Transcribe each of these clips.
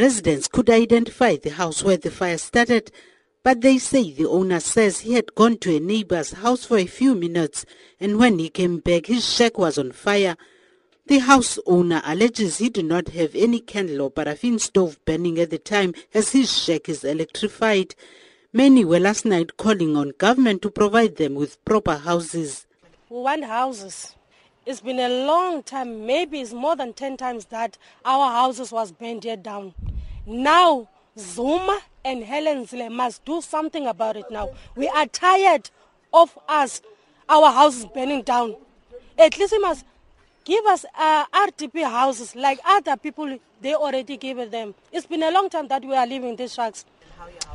Residents could identify the house where the fire started, but they say the owner says he had gone to a neighbor's house for a few minutes and when he came back his shack was on fire. The house owner alleges he did not have any candle or paraffin stove burning at the time as his shack is electrified. Many were last night calling on government to provide them with proper houses. We want houses. It's been a long time, maybe it's more than 10 times that our houses was burned here down. Now, Zuma and Helen Zille must do something about it now. We are tired of us, our houses burning down. At least we must give us uh, RDP houses like other people, they already gave them. It's been a long time that we are living these shacks.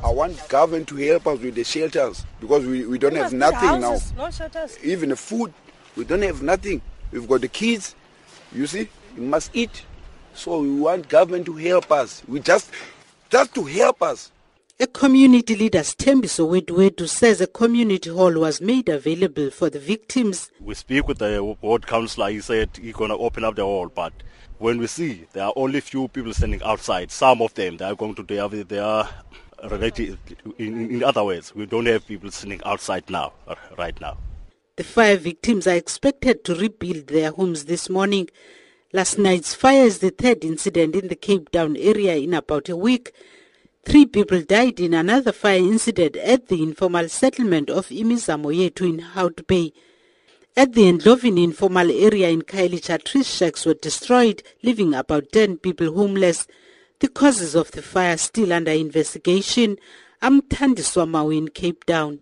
I want government to help us with the shelters because we, we don't We have nothing houses, now. No shelters. Even the food, we don't have nothing. We've got the kids, you see, we must eat. So we want government to help us. We just, just to help us. A community leader, Stembiso Wedwedu, says a community hall was made available for the victims. We speak with the ward councillor. He said he's going to open up the hall, but when we see there are only few people standing outside, some of them they are going to they are, they are related. In, in other words, we don't have people standing outside now, uh, right now. The fire victims are expected to rebuild their homes this morning. Last night's fire is the third incident in the Cape Town area in about a week. Three people died in another fire incident at the informal settlement of Imizamo Yetu in Hout Bay. At the Endlovin informal area in Khayelitsha, tree shacks were destroyed, leaving about 10 people homeless. The causes of the fire still under investigation. I'm Tandiswa in Cape Town.